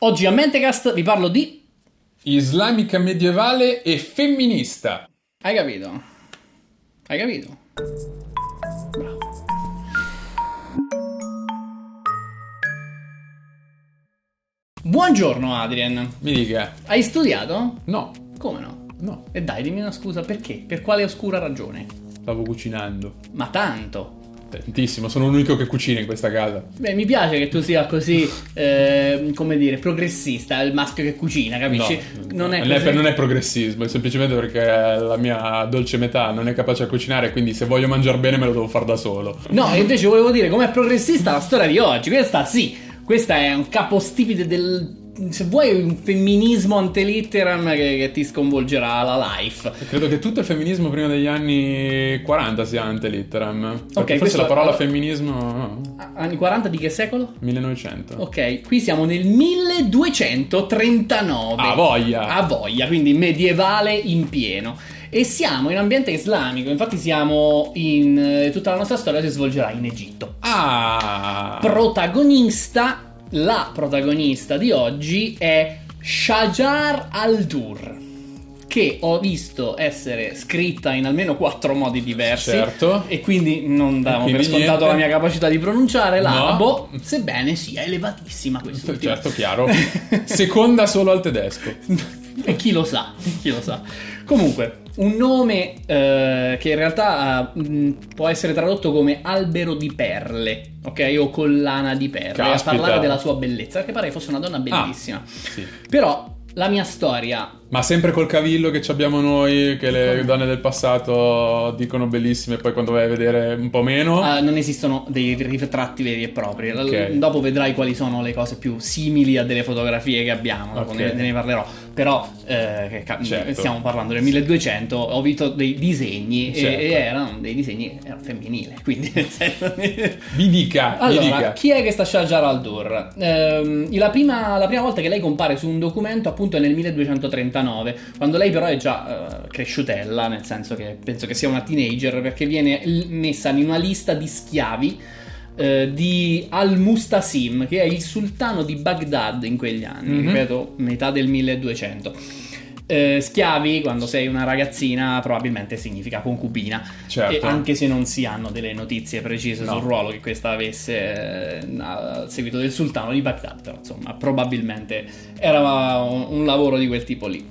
Oggi a Mentecast vi parlo di... Islamica medievale e femminista. Hai capito? Hai capito? Bravo. Buongiorno Adrian. Mi dica. Hai studiato? No, Come no? no, E dai, dimmi una scusa, perché? Per quale oscura ragione? stavo cucinando. Ma tanto. Tantissimo, sono l'unico che cucina in questa casa. Beh, mi piace che tu sia così, eh, come dire, progressista, il maschio che cucina, capisci? No, non è così. non è progressismo, è semplicemente perché la mia dolce metà non è capace a cucinare, quindi se voglio mangiare bene me lo devo fare da solo. No, invece volevo dire, com'è progressista la storia di oggi. Questa sì, questa è un capostipite del... Se vuoi un femminismo antelitteram che, che ti sconvolgerà la life. Credo che tutto il femminismo prima degli anni 40 sia antelitteram. Ok, forse la parola allora- femminismo... no, Anni 40 di che secolo? 1900. Ok, qui siamo nel 1239. A voglia! A voglia, quindi medievale in pieno. E siamo in ambiente islamico, infatti siamo in... eh, tutta la nostra storia si svolgerà in Egitto. Ah! protagonista, la protagonista di oggi è Shajar al-Dur, che ho visto essere scritta in almeno quattro modi diversi. Certo. E quindi non davo E per quindi scontato niente. la mia capacità di pronunciare l'arabo, No. sebbene sia elevatissima quest'ultima. Certo, chiaro. Seconda solo al tedesco. E chi lo sa, chi lo sa. Comunque, un nome eh, che in realtà mh, può essere tradotto come albero di perle, ok? O collana di perle, Caspita. a parlare della sua bellezza, perché pare fosse una donna bellissima. Sì. Però la mia storia Ma sempre col cavillo che ci abbiamo noi, che le donne del passato dicono bellissime, e poi quando vai a vedere un po' meno. eh, non esistono dei ritratti veri e propri. L- Ok. Dopo vedrai quali sono le cose più simili a delle fotografie che abbiamo, dopo Ok. ne, ne parlerò. Però eh, che ca- Certo. stiamo parlando del 1200, ho visto dei disegni e- Certo. e, erano dei disegni erano femminili, quindi nel senso- Vi dica, vi Allora, dica. chi è questa Shajar al-Dur? Ehm, la, prima, la prima volta che lei compare su un documento appunto è nel 1239, quando lei però è già eh, cresciutella, nel senso che penso che sia una teenager, perché viene l- messa in una lista di schiavi eh, di Al-Mustasim, che è il sultano di Baghdad in quegli anni, Mhm. ripeto, metà del 1200. Eh, schiavi, quando sei una ragazzina, probabilmente significa concubina. Certo. Anche se non si hanno delle notizie precise No. sul ruolo che questa avesse eh, a seguito del sultano di Baghdad, però insomma, probabilmente era un, un lavoro di quel tipo lì.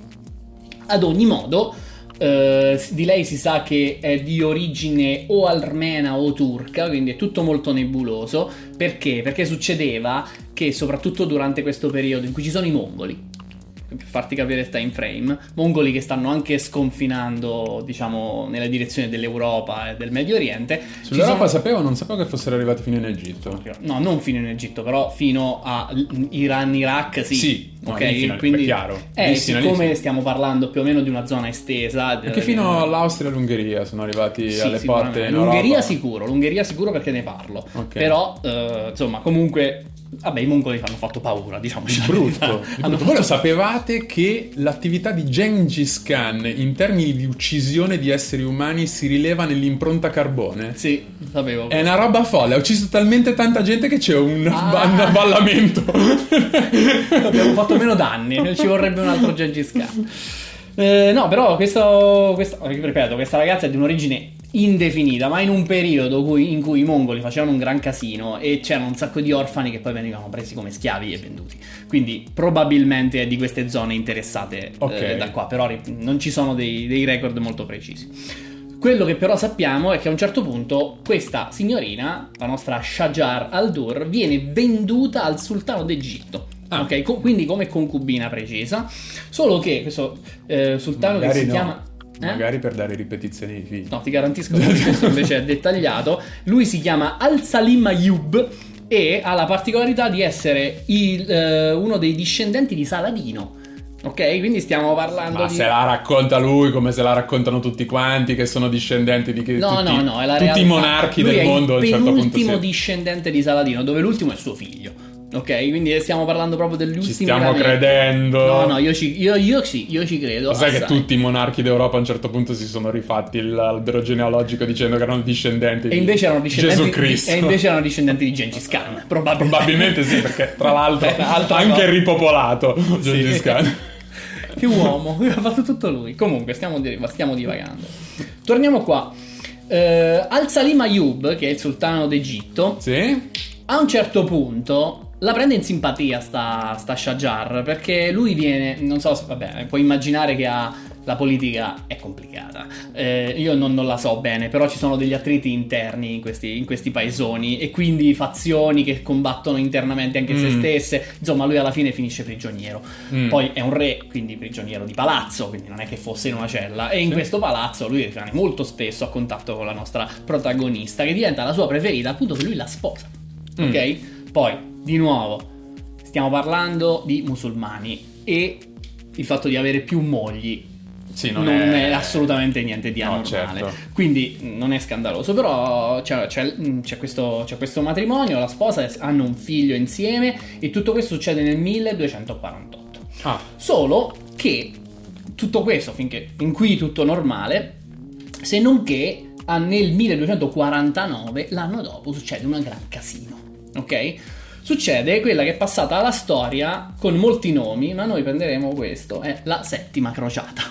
Ad ogni modo, eh, di lei si sa che è di origine o armena o turca, quindi è tutto molto nebuloso. Perché? Perché succedeva che soprattutto durante questo periodo in cui ci sono i mongoli, farti capire il time frame, mongoli che stanno anche sconfinando, diciamo, nella direzione dell'Europa e del Medio Oriente. Sull'Europa sono- sapevo, non sapevo che fossero arrivati fino in Egitto. No, non fino in Egitto, però fino a Iran, Iraq, sì. Sì, no, ok, lì fino quindi è chiaro. Eh, siccome stiamo parlando più o meno di una zona estesa, Anche fino all'Austria e all'Ungheria sono arrivati sì, alle porte L'Ungheria sicuro, l'Ungheria sicuro perché ne parlo. Ok. Però, eh, insomma, comunque, vabbè, i mongoli hanno fatto paura, diciamo. Di brutto. brutto. Voi lo sapevate che l'attività di Gengis Khan in termini di uccisione di esseri umani si rileva nell'impronta carbone? Sì, sapevo. È una roba folle, ha ucciso talmente tanta gente che c'è un, Ah. un avvallamento. Abbiamo fatto meno danni, ci vorrebbe un altro Gengis Khan. Eh, no, però questo, questo- ripeto, questa ragazza è di un'origine indefinita, ma in un periodo cui- in cui i mongoli facevano un gran casino e c'erano un sacco di orfani che poi venivano presi come schiavi e venduti. Quindi probabilmente è di queste zone interessate eh, Ok. da qua, però non ci sono dei, dei record molto precisi. Quello che però sappiamo è che a un certo punto questa signorina, la nostra Shajar al-Dur, viene venduta al sultano d'Egitto. Ah. Ok, co- quindi come concubina precisa. Solo che questo eh, sultano che Magari si no. chiama. Eh? Magari per dare ripetizioni ai figli. No, ti garantisco che questo invece è dettagliato. Lui si chiama Al-Salim Ayyub e ha la particolarità di essere il, eh, uno dei discendenti di Saladino. Ok, quindi stiamo parlando Ma di. se la racconta lui come se la raccontano tutti quanti che sono discendenti di No, tutti, no, no, è la tutti realtà. i monarchi Lui del mondo a un certo punto penultimo sì. discendente di Saladino, dove l'ultimo è suo figlio. Ok, quindi stiamo parlando proprio degli Ci ultimi stiamo rapimenti. credendo. No, no, io, ci, io, io sì, io ci credo. Lo sai che tutti i monarchi d'Europa a un certo punto si sono rifatti l'albero genealogico dicendo che erano discendenti E di invece erano discendenti, Gesù Cristo. e invece erano discendenti di Gengis Khan. Probabilmente, Probabilmente sì, perché tra l'altro anche cosa. ripopolato Gengis Sì. Khan. Che uomo, ha fatto tutto lui. Comunque, stiamo, di- stiamo divagando. Torniamo qua. Eh, Al-Salim Ayub, che è il sultano d'Egitto, Sì? a un certo punto la prende in simpatia sta, sta Shajar perché lui viene, non so se, vabbè, puoi immaginare che ha, la politica è complicata. Eh, io non, non la so bene, però ci sono degli attriti interni in questi, in questi paesoni e quindi fazioni che combattono internamente anche se Mm. stesse. Insomma, lui alla fine finisce prigioniero. Mm. Poi è un re, quindi prigioniero di palazzo, quindi non è che fosse in una cella. E in Sì. questo palazzo lui rimane molto spesso a contatto con la nostra protagonista, che diventa la sua preferita, appunto che lui la sposa. Mm. Ok? Poi, di nuovo, stiamo parlando di musulmani e il fatto di avere più mogli Sì, non, non, è... assolutamente niente di No, anormale. certo. Quindi mh, non è scandaloso, però c'è, c'è- mh, c'è questo, c'è questo matrimonio, la sposa, hanno un figlio insieme e tutto questo succede nel 1248. Ah, Solo che tutto questo, finché, fin qui tutto normale, se non che nel 1249, l'anno dopo, succede un gran casino, ok? Succede quella che è passata alla storia con molti nomi, ma noi prenderemo questo, è la settima crociata.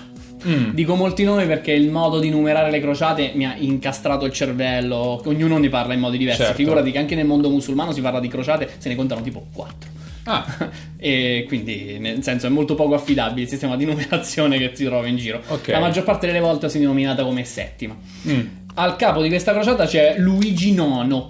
mm. Dico molti nomi perché il modo di numerare le crociate mi ha incastrato il cervello, ognuno ne parla in modi diversi, Certo. figurati che anche nel mondo musulmano si parla di crociate, se ne contano tipo quattro. Ah, e quindi nel senso è molto poco affidabile il sistema di numerazione che si trova in giro. Ok. La maggior parte delle volte si è denominata come settima. mm. Al capo di questa crociata c'è Luigi IX,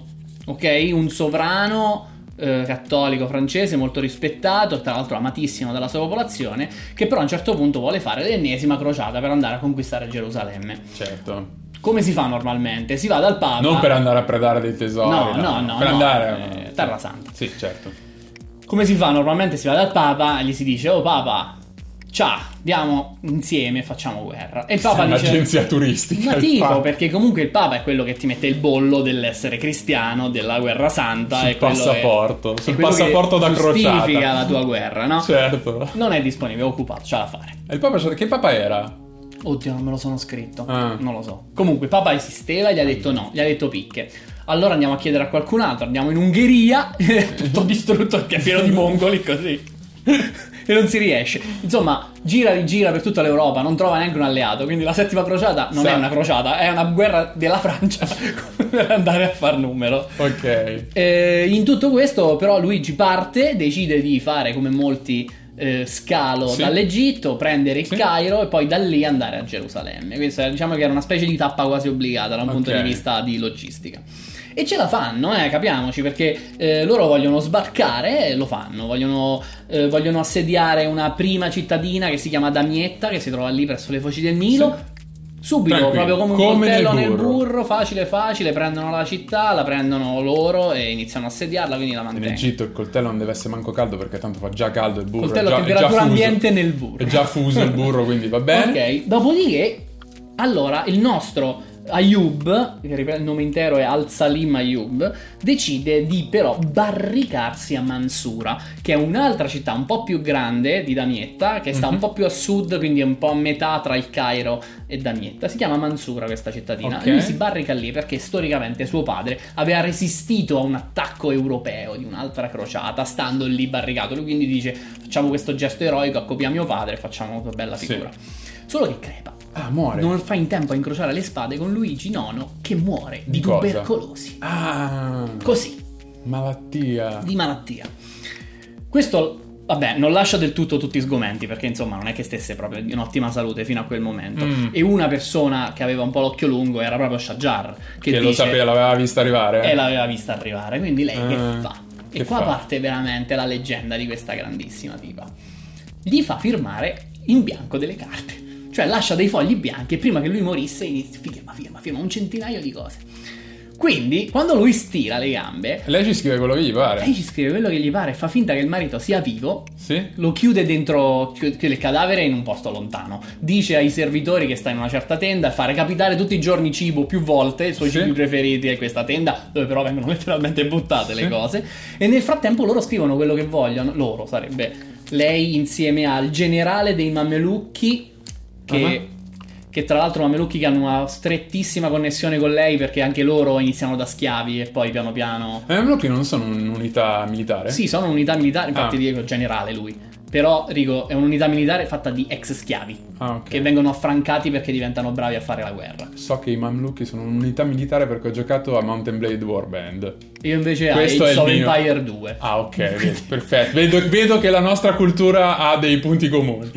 ok? Un sovrano eh, cattolico francese molto rispettato, tra l'altro amatissimo dalla sua popolazione, che però a un certo punto vuole fare l'ennesima crociata per andare a conquistare Gerusalemme. certo. Come si fa normalmente? Si va dal Papa. Non per andare a predare dei tesori. No, no, no, Per no, andare... eh, Terra Santa. Sì, certo. Come si fa? Normalmente si va dal Papa e gli si dice: Oh Papa, ciao, andiamo insieme facciamo guerra. E il Papa Sei dice: un'agenzia turistica. Ma tipo, perché comunque il Papa è quello che ti mette il bollo dell'essere cristiano, della guerra santa. Sul passaporto, che- sul passaporto da giustifica crociata. la tua guerra, no? Certo. Non è disponibile, è occupato, c'ha da fare. E il Papa, che Papa era? Oddio, non me lo sono scritto. Ah. Non lo so. Comunque, il Papa esisteva e gli ha detto no, gli ha detto picche. Allora andiamo a chiedere a qualcun altro, andiamo in Ungheria, tutto distrutto perché è pieno di mongoli così. E non si riesce. Insomma, gira rigira per tutta l'Europa, non trova neanche un alleato. Quindi la settima crociata non Sa- è una crociata, è una guerra della Francia per andare a far numero. Ok. Eh, in tutto questo, però, Luigi parte, decide di fare come molti eh, scalo Sì. dall'Egitto, prendere il Sì. Cairo e poi da lì andare a Gerusalemme. Questa diciamo che era una specie di tappa quasi obbligata da un punto Ok. di vista di logistica. E ce la fanno, eh, capiamoci, perché eh, loro vogliono sbarcare e lo fanno, vogliono, eh, vogliono assediare una prima cittadina che si chiama Damietta, che si trova lì presso le foci del Nilo. Subito, Tranquillo, proprio come un come coltello nel nel burro. facile facile, prendono la città, la prendono loro e iniziano a assediarla, quindi la In mantengono. Egitto il coltello non deve essere manco caldo perché tanto fa già caldo il burro. Coltello è a già, già temperatura ambiente nel burro. È già fuso il burro, quindi va bene. Ok, dopodiché, allora il nostro Ayub, che il nome intero è Al-Salim Ayub, decide di però barricarsi a Mansura, che è un'altra città un po' più grande di Damietta, che sta un Mhm. po' più a sud, quindi è un po' a metà tra il Cairo e Damietta. Si chiama Mansura questa cittadina. Ok. E lui si barrica lì perché storicamente suo padre aveva resistito a un attacco europeo di un'altra crociata, stando lì barricato. Lui quindi dice: Facciamo questo gesto eroico, accopia mio padre, facciamo una bella Sì. figura. Solo che crepa. Ah, muore. Non fa in tempo a incrociare le spade con Luigi IX che muore di, Di tubercolosi. Ah, Così, malattia. di malattia. Questo, vabbè, non lascia del tutto tutti sgomenti perché insomma non è che stesse proprio in ottima salute fino a quel momento. Mm. E una persona che aveva un po' l'occhio lungo era proprio Shajar, che, Che, lo dice, sapeva, l'aveva vista arrivare. e l'aveva vista arrivare. Quindi lei che Ah, fa? E che qua fa? parte veramente la leggenda di questa grandissima tipa. Gli fa firmare in bianco delle carte. Cioè lascia dei fogli bianchi e prima che lui morisse inizia, firma, firma, firma, un centinaio di cose. Quindi, quando lui stira le gambe, Lei ci scrive quello che gli pare. lei ci scrive quello che gli pare, fa finta che il marito sia vivo, Sì? lo chiude dentro chiude il cadavere in un posto lontano. Dice ai servitori che sta in una certa tenda fa recapitare tutti i giorni cibo più volte, i suoi Sì. cibi preferiti è questa tenda, dove però vengono letteralmente buttate le Sì. cose. E nel frattempo loro scrivono quello che vogliono. Loro sarebbe lei insieme al generale dei mamelucchi che. Ah. Che tra l'altro mamelucchi che hanno una strettissima connessione con lei perché anche loro iniziano da schiavi e poi piano piano Eh, ma che non sono un'unità militare? sì, sono un'unità militare, infatti Ah. dico generale lui. Però, Rico, è un'unità militare fatta di ex schiavi Ah, ok. che vengono affrancati perché diventano bravi a fare la guerra. So che i Mamluki sono un'unità militare perché ho giocato a Mountain Blade Warband. Io invece Questo ho è Age of. Empire 2. Ah, ok, perfetto. Vedo, vedo che la nostra cultura ha dei punti comuni.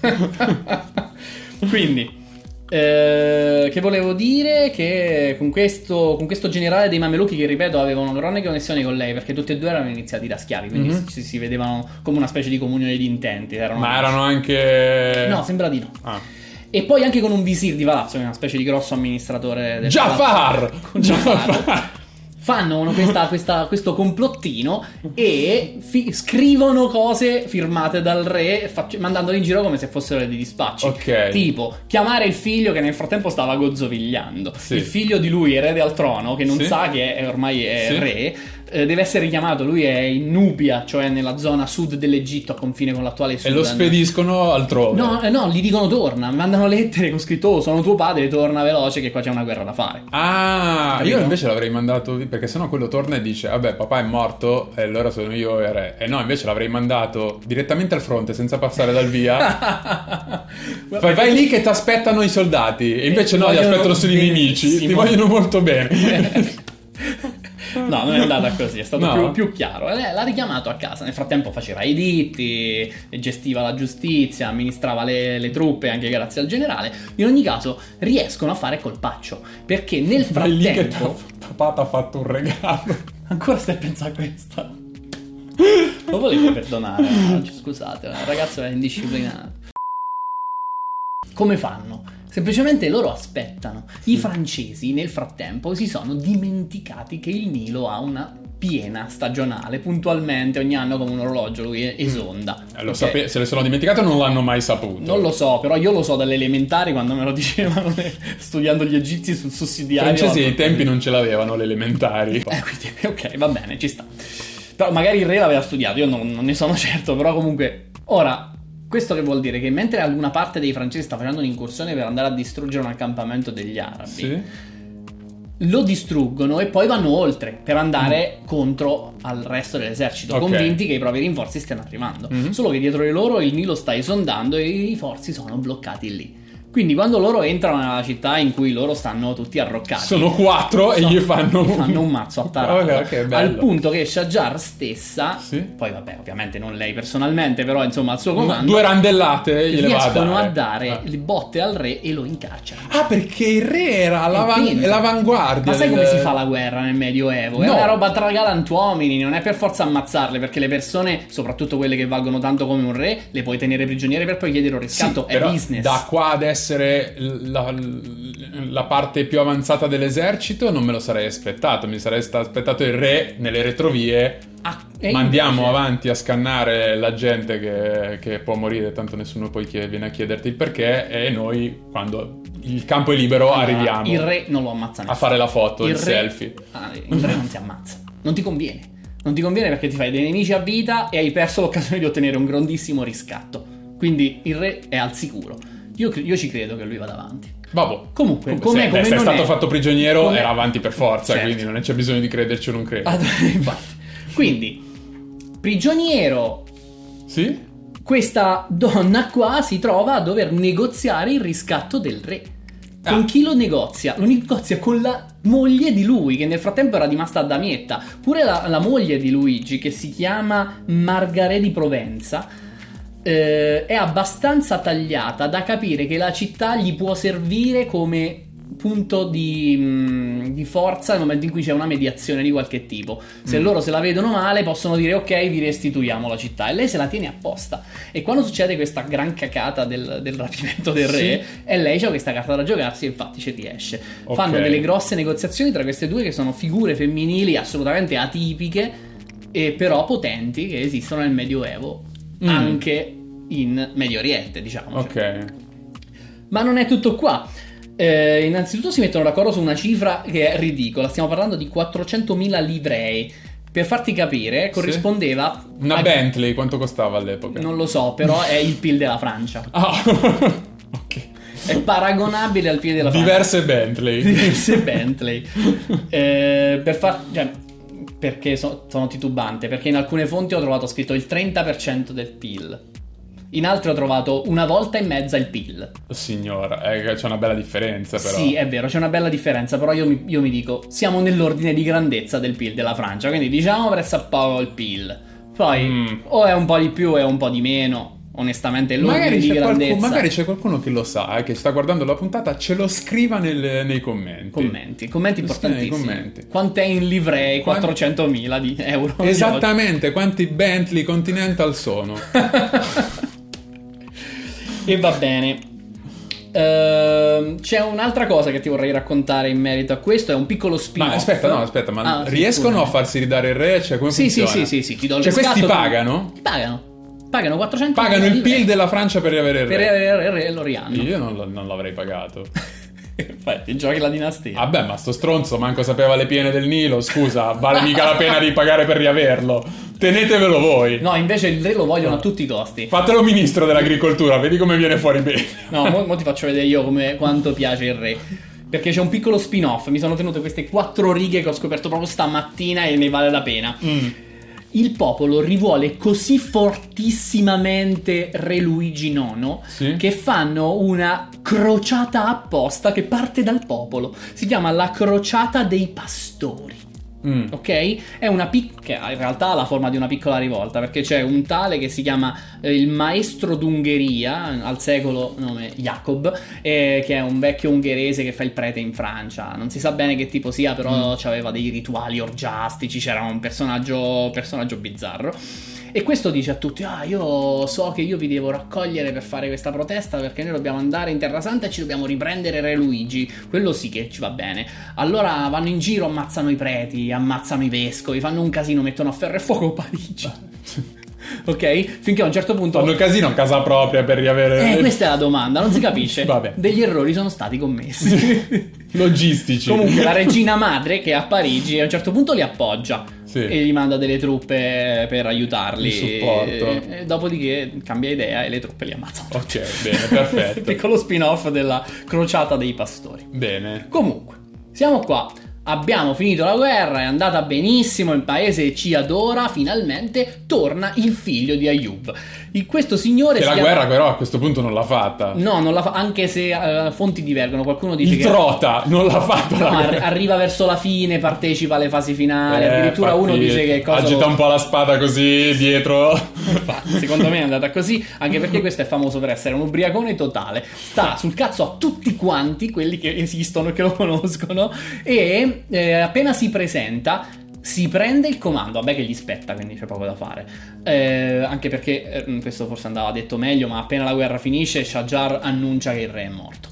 Quindi, eh, che volevo dire? Che con questo, con questo generale dei mameluchi, che ripeto, avevano grande connessione con lei, perché tutti e due erano iniziati da schiavi, quindi Mhm. si, si vedevano come una specie di comunione di intenti. Erano Ma erano anche... No, sembra di no. Ah. E poi anche con un visir di palazzo, che è una specie di grosso amministratore del Jafar! palazzo. Con Jafar. Fanno questa- questa- questo complottino e fi- scrivono cose firmate dal re, fac- mandandole in giro come se fossero dei dispacci. Ok. Tipo, chiamare il figlio che nel frattempo stava gozzovigliando. Sì. Il figlio di lui, erede al trono, che non Sì. sa che è- ormai è Sì. re, eh, deve essere chiamato. Lui è in Nubia, cioè nella zona sud dell'Egitto, a confine con l'attuale E Sudan. lo spediscono altrove. No, eh, no, gli dicono torna, mandano lettere con scritto "Oh, sono tuo padre, torna veloce che qua c'è una guerra da fare. Ah, Capito? io invece l'avrei mandato perché sennò quello torna e dice vabbè papà è morto e allora sono io il re. E no, invece l'avrei mandato direttamente al fronte senza passare dal via. Fai, vai lì che ti aspettano i soldati e invece Eh, no, li aspettano solo i nemici. Ti vogliono molto bene. No, non è andata così, è stato No. più, più chiaro. Eh, L'ha richiamato a casa. Nel frattempo faceva i ditti, gestiva la giustizia, amministrava le, le truppe anche grazie al generale. In ogni caso, riescono a fare colpaccio. Perché nel Vai lì che frattempo. papà ti ha fatto un regalo. Ancora stai pensando a questa? Lo volevo perdonare scusate, il ragazzo era indisciplinato. Come fanno? Semplicemente loro aspettano. I francesi nel frattempo si sono dimenticati che il Nilo ha una piena stagionale, puntualmente ogni anno come un orologio lui esonda. Eh, lo Ok? sape- se le sono dimenticato non l'hanno mai saputo. Non lo so, però io lo so dalle elementari quando me lo dicevano eh, studiando gli egizi sul I sussidiario. francesi ai tempi non ce l'avevano le elementari. Eh, quindi, ok, va bene, ci sta. Però magari il re l'aveva studiato, io non, non ne sono certo, però comunque... Ora, questo che vuol dire? Che mentre alguna parte dei francesi sta facendo un'incursione per andare a distruggere un accampamento degli arabi, Sì. lo distruggono e poi vanno oltre per andare contro al resto dell'esercito, Ok. convinti che i propri rinforzi stiano arrivando. Mhm. Solo che dietro di loro il Nilo sta esondando e i forzi sono bloccati lì. Quindi quando loro entrano nella città in cui loro stanno tutti arroccati, Sono quattro e gli fanno gli fanno un mazzo a tarato. Ok, ok, bello. al punto che Shajar stessa, Sì. poi vabbè, ovviamente non lei personalmente, però insomma al suo comando, Due randellate gliele va a riescono dare. a dare le botte al re e lo incarcerano. Ah, perché il re era l'avan- l'avanguardia. Ma sai del- come si fa la guerra nel Medioevo? È No. una roba tra galantuomini, non è per forza ammazzarle, perché le persone, soprattutto quelle che valgono tanto come un re, le puoi tenere prigioniere per poi chiedere un Sì, riscatto, è però business. Da qua ad essere la, la parte più avanzata dell'esercito non me lo sarei aspettato. Mi sarei aspettato il re nelle retrovie. Ah, e Mandiamo invece- avanti a scannare la gente che, che può morire, tanto nessuno poi chie- viene a chiederti il perché. E noi, quando il campo è libero, Allora, arriviamo Il re non lo ammazza a nessuno. fare la foto, il, Il re- selfie. Ah, il re non si ammazza. Non ti conviene. Non ti conviene perché ti fai dei nemici a vita e hai perso l'occasione di ottenere un grandissimo riscatto. Quindi il re è al sicuro. Io, io ci credo che lui vada avanti. Vabbè. Comunque, se, com'è, come se è stato è- fatto prigioniero, com'è- era avanti per forza, Certo. quindi non c'è bisogno di crederci o non credere. Ah, infatti. Quindi, prigioniero, Sì? questa donna qua si trova a dover negoziare il riscatto del re. Con Ah. chi lo negozia? Lo negozia con la moglie di lui, che nel frattempo era rimasta a damietta. Pure la, la moglie di Luigi, che si chiama Margaret di Provenza, eh, è abbastanza tagliata da capire che la città gli può servire come punto di, mh, di forza nel momento in cui c'è una mediazione di qualche tipo. Se Mm. loro se la vedono male possono dire ok vi restituiamo la città e lei se la tiene apposta. E quando succede questa gran cacata del, del rapimento del re, e lei c'ha questa carta da giocarsi e infatti ci riesce. Ok. Fanno delle grosse negoziazioni tra queste due che sono figure femminili assolutamente atipiche e però potenti che esistono nel Medioevo, Mm. anche in Medio Oriente, diciamo. Ok. Ma non è tutto qua. Eh, innanzitutto si mettono d'accordo su una cifra che è ridicola. Stiamo parlando di 400.000 livrei. Per farti capire, corrispondeva Una a- Bentley quanto costava all'epoca? Non lo so, però è il PIL della Francia. Ah, ok. È paragonabile al PIL della Francia. Diverse Bentley. diverse Bentley. Eh, per far, cioè, perché so- sono titubante? Perché in alcune fonti ho trovato scritto il 30% del PIL. In altre ho trovato una volta e mezza il PIL. Signora, eh, c'è una bella differenza però. Sì, è vero, c'è una bella differenza, però io mi, io mi dico, siamo nell'ordine di grandezza del PIL della Francia, quindi diciamo presso a poco il PIL. Poi Mm. o è un po' di più o è un po' di meno, onestamente l'ordine Magari di c'è, grandezza. qualcuno, magari c'è qualcuno che lo sa, eh, che sta guardando la puntata, ce lo scriva nel- nei commenti. Commenti, commenti importantissimi. commenti. Quant'è in livrei? Quant- 400.000 di euro. Esattamente, quanti Bentley Continental sono? E va bene. Ehm, c'è un'altra cosa che ti vorrei raccontare in merito a questo, è un piccolo spin-off. Ma aspetta, no, aspetta, ma Ah, sì, riescono a farsi ridare il re? Cioè, come Sì, sì, funziona? sì, sì, sì, ti do il Cioè, questi pagano? Ti pagano. Pagano 400 Pagano il PIL della Francia per riavere il per re. avere il re lo rihanno. Io non, non l'avrei pagato. Fai, ti giochi la dinastia. Vabbè, ma sto stronzo manco sapeva le piene del Nilo, scusa, vale mica la pena di pagare per riaverlo. Tenetevelo voi. No, invece il re lo vogliono a tutti i costi. Fatelo ministro dell'agricoltura, vedi come viene fuori bene. No, mo, mo ti faccio vedere io come, quanto piace il re. Perché c'è un piccolo spin-off. Mi sono tenuto queste quattro righe che ho scoperto proprio stamattina e ne vale la pena. Mm. Il popolo rivuole così fortissimamente Re Luigi IX Sì. che fanno una crociata apposta che parte dal popolo. Si chiama la crociata dei pastori. Mm. Ok? È una piccola, in realtà ha la forma di una piccola rivolta, perché c'è un tale che si chiama eh, il maestro d'Ungheria, al secolo nome Jacob, eh, che è un vecchio ungherese che fa il prete in Francia. Non si sa bene che tipo sia, però aveva dei rituali orgiastici, c'era un personaggio, personaggio bizzarro. E questo dice a tutti: Ah, io so che io vi devo raccogliere per fare questa protesta perché noi dobbiamo andare in Terra Santa e ci dobbiamo riprendere Re Luigi. Quello sì che ci va bene. Allora vanno in giro, ammazzano i preti, ammazzano i vescovi, fanno un casino, mettono a ferro e fuoco Parigi. Ok? Finché a un certo punto. Fanno casino a casa propria per riavere... Eh, questa è la domanda, non si capisce. Vabbè. Degli errori sono stati commessi. Logistici. Comunque, la regina madre che è a Parigi a un certo punto li appoggia Sì. e gli manda delle truppe per aiutarli. Di supporto. E, e dopodiché cambia idea e le truppe li ammazzano. Ok, bene, perfetto. Piccolo spin-off della crociata dei pastori. Bene. Comunque, siamo qua. Abbiamo finito la guerra, è andata benissimo, il paese ci adora, finalmente torna il figlio di Ayub. Il- questo signore Che la chiama- guerra però a questo punto non l'ha fatta. No, non la fa, anche se eh, fonti divergono, qualcuno dice Il che... Trota non l'ha fatta. No, guerra. arriva verso la fine, partecipa alle fasi finali. Eh, addirittura infatti, uno dice che cosa. Agita un po' la spada così dietro. Secondo me è andata così, anche perché questo è famoso per essere un ubriacone totale. Sta sul cazzo a tutti quanti quelli che esistono e che lo conoscono. E eh, appena si presenta. Si prende il comando, vabbè che gli spetta, quindi c'è poco da fare. Eh, anche perché, eh, questo forse andava detto meglio, ma appena la guerra finisce, Shajar annuncia che il re è morto.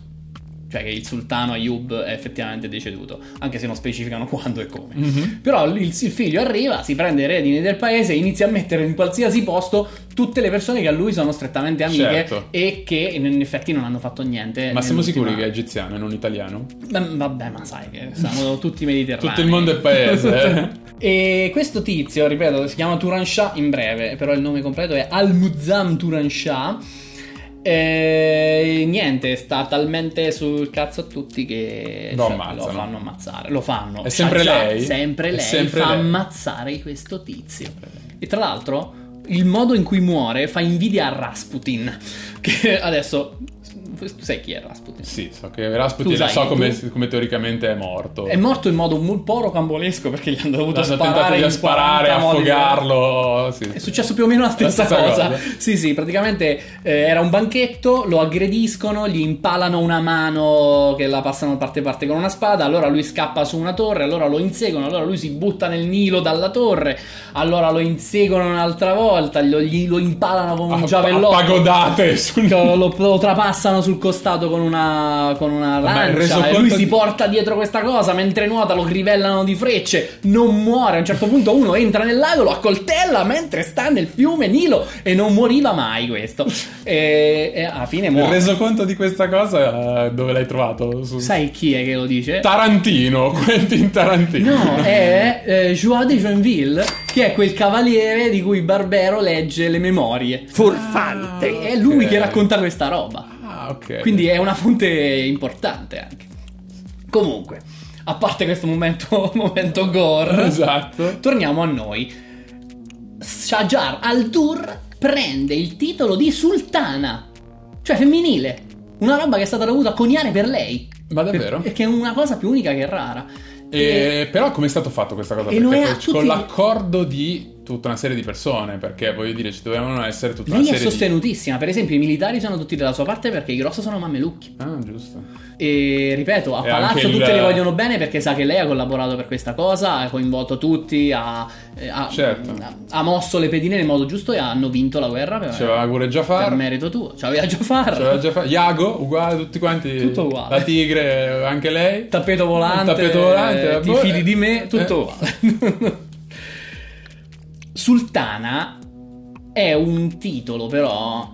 Cioè che il sultano Ayub è effettivamente deceduto, anche se non specificano quando e come. Mhm. Però il, il figlio arriva, si prende i redini del paese e inizia a mettere in qualsiasi posto tutte le persone che a lui sono strettamente amiche Certo. e che in, effetti non hanno fatto niente. Ma siamo sicuri che è egiziano e non italiano? Beh, Vabbè, ma sai che siamo tutti mediterranei. Tutto il mondo è paese, eh. e questo tizio, ripeto, si chiama Turan Shah in breve, però il nome completo è Al-Muzzam Turan Shah. E niente, sta talmente sul cazzo a tutti che Lo cioè, ammazzano. fanno ammazzare. Lo fanno. È sempre Shah lei? Sempre lei sempre fa lei. ammazzare questo tizio. E tra l'altro, il modo in cui muore fa invidia a Rasputin. Che adesso tu sai chi è Rasputin? Sì, so che Rasputin sai, so come, tu- come teoricamente è morto. È morto in modo un po' rocambolesco perché gli hanno dovuto Hanno sparare in sparare, 40 modi affogarlo. Sì. È successo più o meno la stessa, La stessa cosa. cosa. Sì, sì, praticamente eh, era un banchetto, lo aggrediscono, gli impalano una mano che la passano parte parte con una spada, allora lui scappa su una torre, allora lo inseguono, allora lui si butta nel Nilo dalla torre, allora lo inseguono un'altra volta, lo, gli- lo impalano con un A- giavellotto. a pagodate sul- Lo, lo- lo trapassano sul costato con una, con una il lancia e resoconto lui si di- porta dietro questa cosa mentre nuota lo crivellano di frecce non muore a un certo punto uno entra nel lago lo accoltella mentre sta nel fiume Nilo e non moriva mai questo e, e alla fine Il muore resoconto di questa cosa eh, dove l'hai trovato? Su... sai chi è che lo dice? Tarantino, Quentin Tarantino. No, è eh, Joie de Joinville, che è quel cavaliere di cui Barbero legge le memorie. Furfante. È lui ok. che racconta questa roba. Ah, ok. Quindi è una fonte importante anche. Comunque, a parte questo momento, momento gore, Esatto. torniamo a noi. Shajar al-Dur prende il titolo di sultana, cioè femminile. Una roba che è stata dovuta coniare per lei. Ma davvero? Per- che è una cosa più unica che rara. E, però come è stato fatto questa cosa? E Perché poi tutti- con l'accordo di tutta una serie di persone, perché voglio dire ci dovevano essere tutta Lei una è serie sostenutissima, per esempio i militari sono tutti dalla sua parte perché i grossi sono mamelucchi. di... Ah, giusto. E ripeto, a E palazzo anche il- tutti le vogliono bene perché sa che lei ha collaborato per questa cosa, ha coinvolto tutti, ha, eh, ha- Certo. ha- mosso le pedine nel modo giusto e hanno vinto la guerra per, C'aveva pure per Jafar. merito tuo. C'aveva già far. C'aveva Jafar. Iago, uguale, tutti quanti. Tutto uguale. La tigre, anche lei. Tappeto volante, tappeto volante, eh, ti boh, fidi di eh, me, tutto eh. uguale. Sultana è un titolo però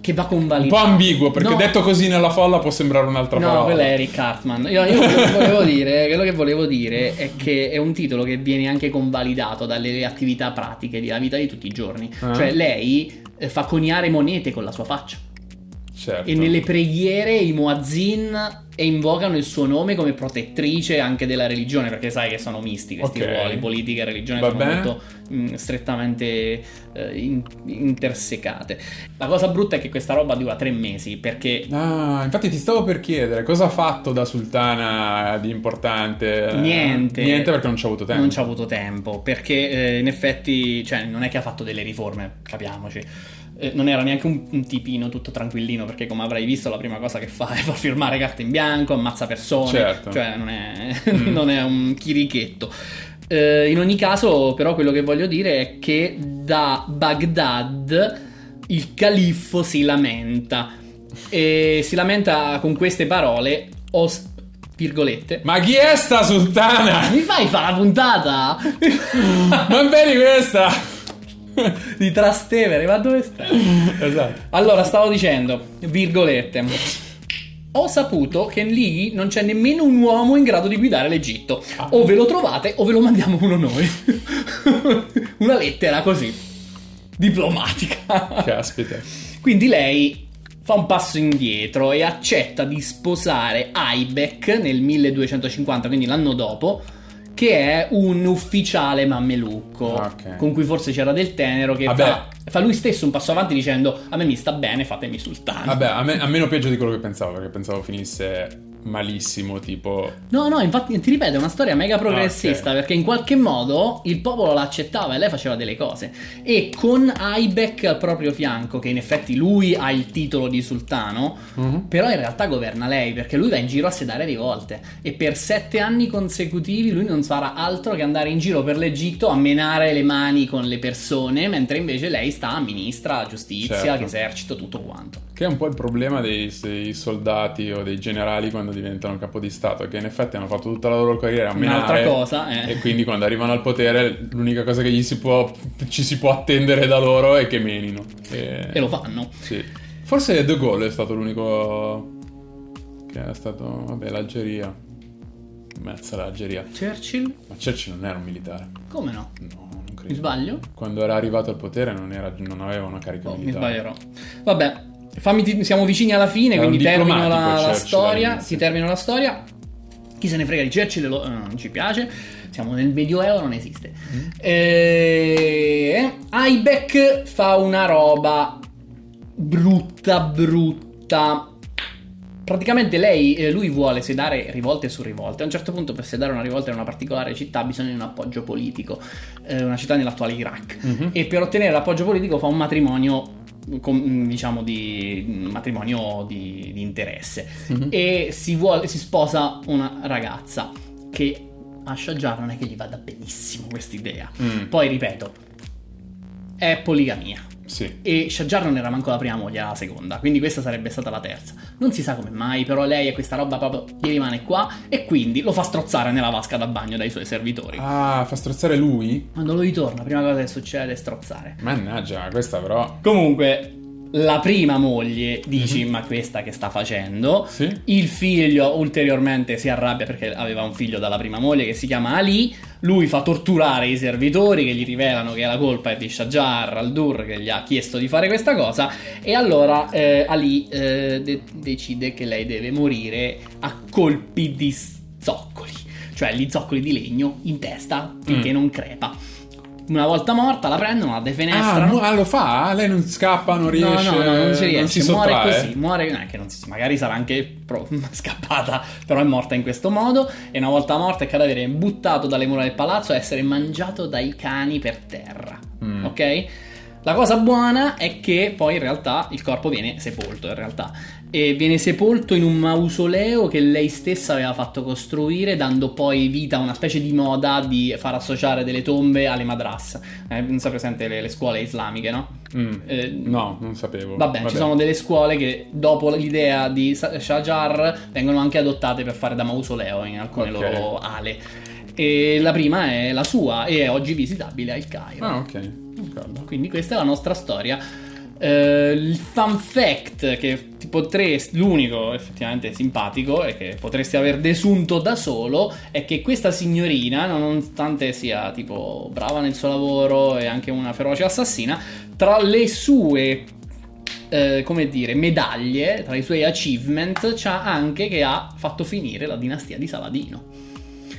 che va Un convalidato. po' ambiguo, perché No. detto così nella folla può sembrare un'altra No, parola. quello è Eric Cartman. Io, io quello, che volevo dire, quello che volevo dire è che è un titolo che viene anche convalidato dalle attività pratiche della vita di tutti i giorni. Ah. Cioè, lei eh, fa coniare monete con la sua faccia. Certo. E nelle preghiere i muazzin invocano il suo nome come protettrice anche della religione, perché sai che sono misti questi Ok. ruoli, politica e religione Va sono bene. molto mm, strettamente eh, in- intersecate. La cosa brutta è che questa roba dura tre mesi, perché Ah, infatti ti stavo per chiedere cosa ha fatto da sultana di importante? Niente. Niente perché non ci ha avuto tempo. Non ci ha avuto tempo, perché eh, in effetti, cioè, non è che ha fatto delle riforme, capiamoci. Eh, non era neanche un, un tipino tutto tranquillino, perché come avrai visto la prima cosa che fa è far firmare carte in bianco, ammazza persone, Certo. cioè non è, Mm. non è un chirichetto. Eh, in ogni caso, però, quello che voglio dire è che da Baghdad il califfo si lamenta. E si lamenta con queste parole, os- virgolette, Ma chi è sta sultana? mi fai fare la puntata? Ma vedi questa? di Trastevere, ma dove stai? esatto. Allora, stavo dicendo, virgolette. Ho saputo che lì non c'è nemmeno un uomo in grado di guidare l'Egitto. Ah. O ve lo trovate o ve lo mandiamo uno noi. Una lettera così, diplomatica. Caspita. Quindi lei fa un passo indietro e accetta di sposare Aibek nel 1250, quindi l'anno dopo, che è un ufficiale mammelucco Ah, ok. con cui forse c'era del tenero che fa, fa lui stesso un passo avanti dicendo a me mi sta bene, fatemi sultano. Vabbè, a, me, a meno peggio di quello che pensavo, perché pensavo finisse malissimo, tipo... No, no, infatti ti ripeto, è una storia mega progressista Ah, ok. perché in qualche modo il popolo l'accettava e lei faceva delle cose. E con Aibek al proprio fianco, che in effetti lui ha il titolo di sultano, Mhm. però in realtà governa lei perché lui va in giro a sedare rivolte e per sette anni consecutivi lui non farà altro che andare in giro per l'Egitto a menare le mani con le persone, mentre invece lei sta a ministra, giustizia, Certo. esercito, tutto quanto. Che è un po' il problema dei, dei soldati o dei generali quando diventano capo di Stato, che in effetti hanno fatto tutta la loro carriera a Un'altra menare, cosa, eh. E quindi quando arrivano al potere l'unica cosa che gli si può, ci si può attendere da loro è che menino. E, E lo fanno. Sì. Forse De Gaulle è stato l'unico che è stato... Vabbè, l'Algeria. Mezza l'Algeria. Churchill? Ma Churchill non era un militare. Come no? No, non credo. Mi sbaglio? Quando era arrivato al potere non, era- non aveva una carica Oh, mi militare. sbaglierò. Vabbè, fammi siamo vicini alla fine, un quindi termino la, la storia. Ti termino la storia. Chi se ne frega di Churchill lo- eh, non ci piace. Siamo nel Medioevo, non esiste. Mm. Eh, Aibek fa una roba brutta, brutta. Praticamente lei, eh, lui vuole sedare rivolte su rivolte. A un certo punto, per sedare una rivolta in una particolare città, di un appoggio politico. Eh, una città nell'attuale Iraq. Mhm. E per ottenere l'appoggio politico fa un matrimonio. Con- diciamo di matrimonio di, di interesse. Mhm. e si, vuole, si sposa una ragazza che a Shahjar non è che gli vada benissimo quest'idea Mm, poi ripeto è poligamia sì. e Shahjar non era manco la prima moglie, era la seconda, quindi questa sarebbe stata la terza. Non si sa come mai, però lei è questa roba proprio gli rimane qua e quindi lo fa strozzare nella vasca da bagno dai suoi servitori. Ah, fa strozzare lui? Quando lo ritorna, prima cosa che succede è strozzare. Mannaggia, questa però... Comunque, la prima moglie dici, ma questa che sta facendo? Sì? Il figlio ulteriormente si arrabbia perché aveva un figlio dalla prima moglie che si chiama Ali. Lui fa torturare i servitori che gli rivelano che la colpa è di Shajar al-Dur che gli ha chiesto di fare questa cosa. E allora eh, Ali eh, de- decide che lei deve morire a colpi di zoccoli, cioè gli zoccoli di legno in testa finché Mm. non crepa. Una volta morta la prendono, la Ah, defenestrano. mu- ah, lo fa? Lei non scappa, non riesce... No, no, no, non si riesce, si muore sottrae? così, muore, no, che non si, magari sarà anche pro- scappata, però è morta in questo modo e una volta morta il cadavere è buttato dalle mura del palazzo a essere mangiato dai cani per terra, Mm. ok? La cosa buona è che poi in realtà il corpo viene sepolto, in realtà, e viene sepolto in un mausoleo che lei stessa aveva fatto costruire, dando poi vita a una specie di moda di far associare delle tombe alle madras. Eh, non so presente le, le scuole islamiche, no? Mm. Eh, No, non sapevo. Vabbè, ci sono delle scuole che dopo l'idea di Shajar vengono anche adottate per fare da mausoleo in alcune Ok. loro ale. E la prima è la sua e è oggi visitabile al Cairo. Ah, ok. Quindi questa è la nostra storia. Eh, il fun fact che ti potresti, l'unico effettivamente simpatico e che potresti aver desunto da solo è che questa signorina, nonostante sia tipo brava nel suo lavoro e anche una feroce assassina, tra le sue eh, come dire, medaglie, tra i suoi achievement, c'ha anche che ha fatto finire la dinastia di Saladino.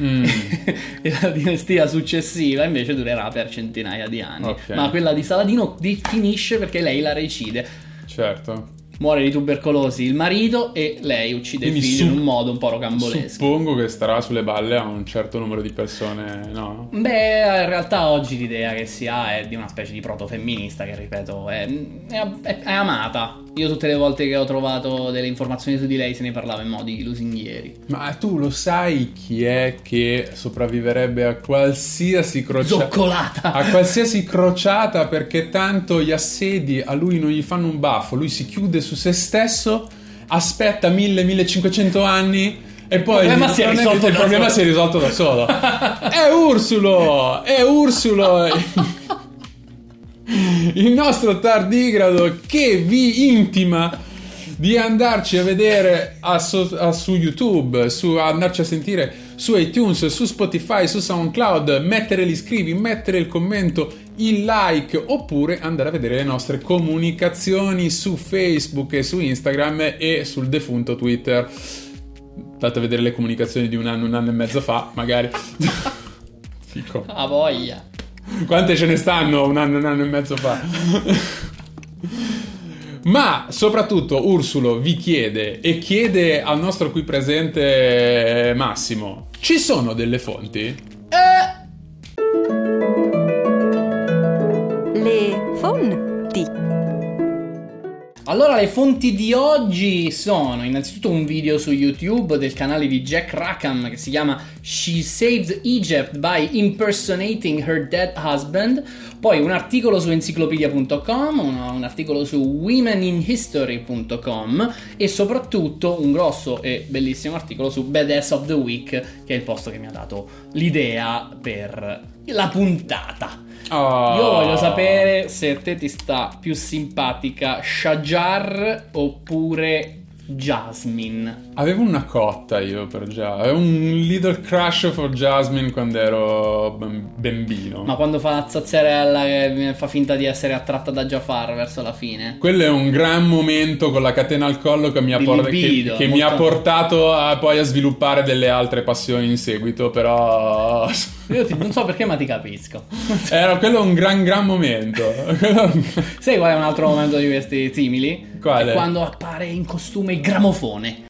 Mm. e la dinastia successiva invece durerà per centinaia di anni. Ok. Ma quella di Saladino di- finisce perché lei la recide. Certo. Muore di tubercolosi il marito e lei uccide Quindi il figlio su- in un modo un po' rocambolesco. Suppongo che starà sulle balle a un certo numero di persone, no? Beh, in realtà oggi l'idea che si ha è di una specie di protofemminista che, ripeto, è- è- è amata. Io tutte le volte che ho trovato delle informazioni su di lei se ne parlava in modi lusinghieri. Ma tu lo sai chi è che sopravviverebbe a qualsiasi crociata? Zoccolata! A qualsiasi crociata perché tanto gli assedi a lui non gli fanno un baffo, lui si chiude su se stesso, aspetta 1000-1500 anni e poi Il problema si è il problema si è risolto da solo. è Ursulo! È Ursulo! Il nostro tardigrado che vi intima di andarci a vedere a so- a- su YouTube, su andarci a sentire su iTunes, su Spotify, su SoundCloud, mettere gli scrivi, mettere il commento, il like oppure andare a vedere le nostre comunicazioni su Facebook e su Instagram e sul defunto Twitter. Andate a vedere le comunicazioni di un anno, un anno e mezzo fa, magari. Fico. A voglia! Quante ce ne stanno un anno, un anno e mezzo fa? Ma soprattutto Ursulo vi chiede e chiede al nostro qui presente Massimo: ci sono delle fonti? Allora, le fonti di oggi sono innanzitutto un video su YouTube del canale di Jack Rackham che si chiama She Saved Egypt by Impersonating Her Dead Husband, poi un articolo su enciclopedia.com, un, articolo su womeninhistory.com e soprattutto un grosso e bellissimo articolo su Badass of the Week, che è il posto che mi ha dato l'idea per la puntata. Oh. Io voglio sapere se a te ti sta più simpatica Shajar oppure Jasmine. Avevo una cotta io per già. Avevo un little crush for Jasmine quando ero bam- bambino. Ma quando fa la zazzerella che fa finta di essere attratta da Jafar verso la fine. Quello è un gran momento con la catena al collo che mi ha, por- che- libido, che mi ha portato a, poi a sviluppare delle altre passioni in seguito, però Io ti- non so perché, ma ti capisco. Era quello un gran gran momento. Sai qual è un altro momento di questi simili? Quale? È quando appare in costume il gramofone.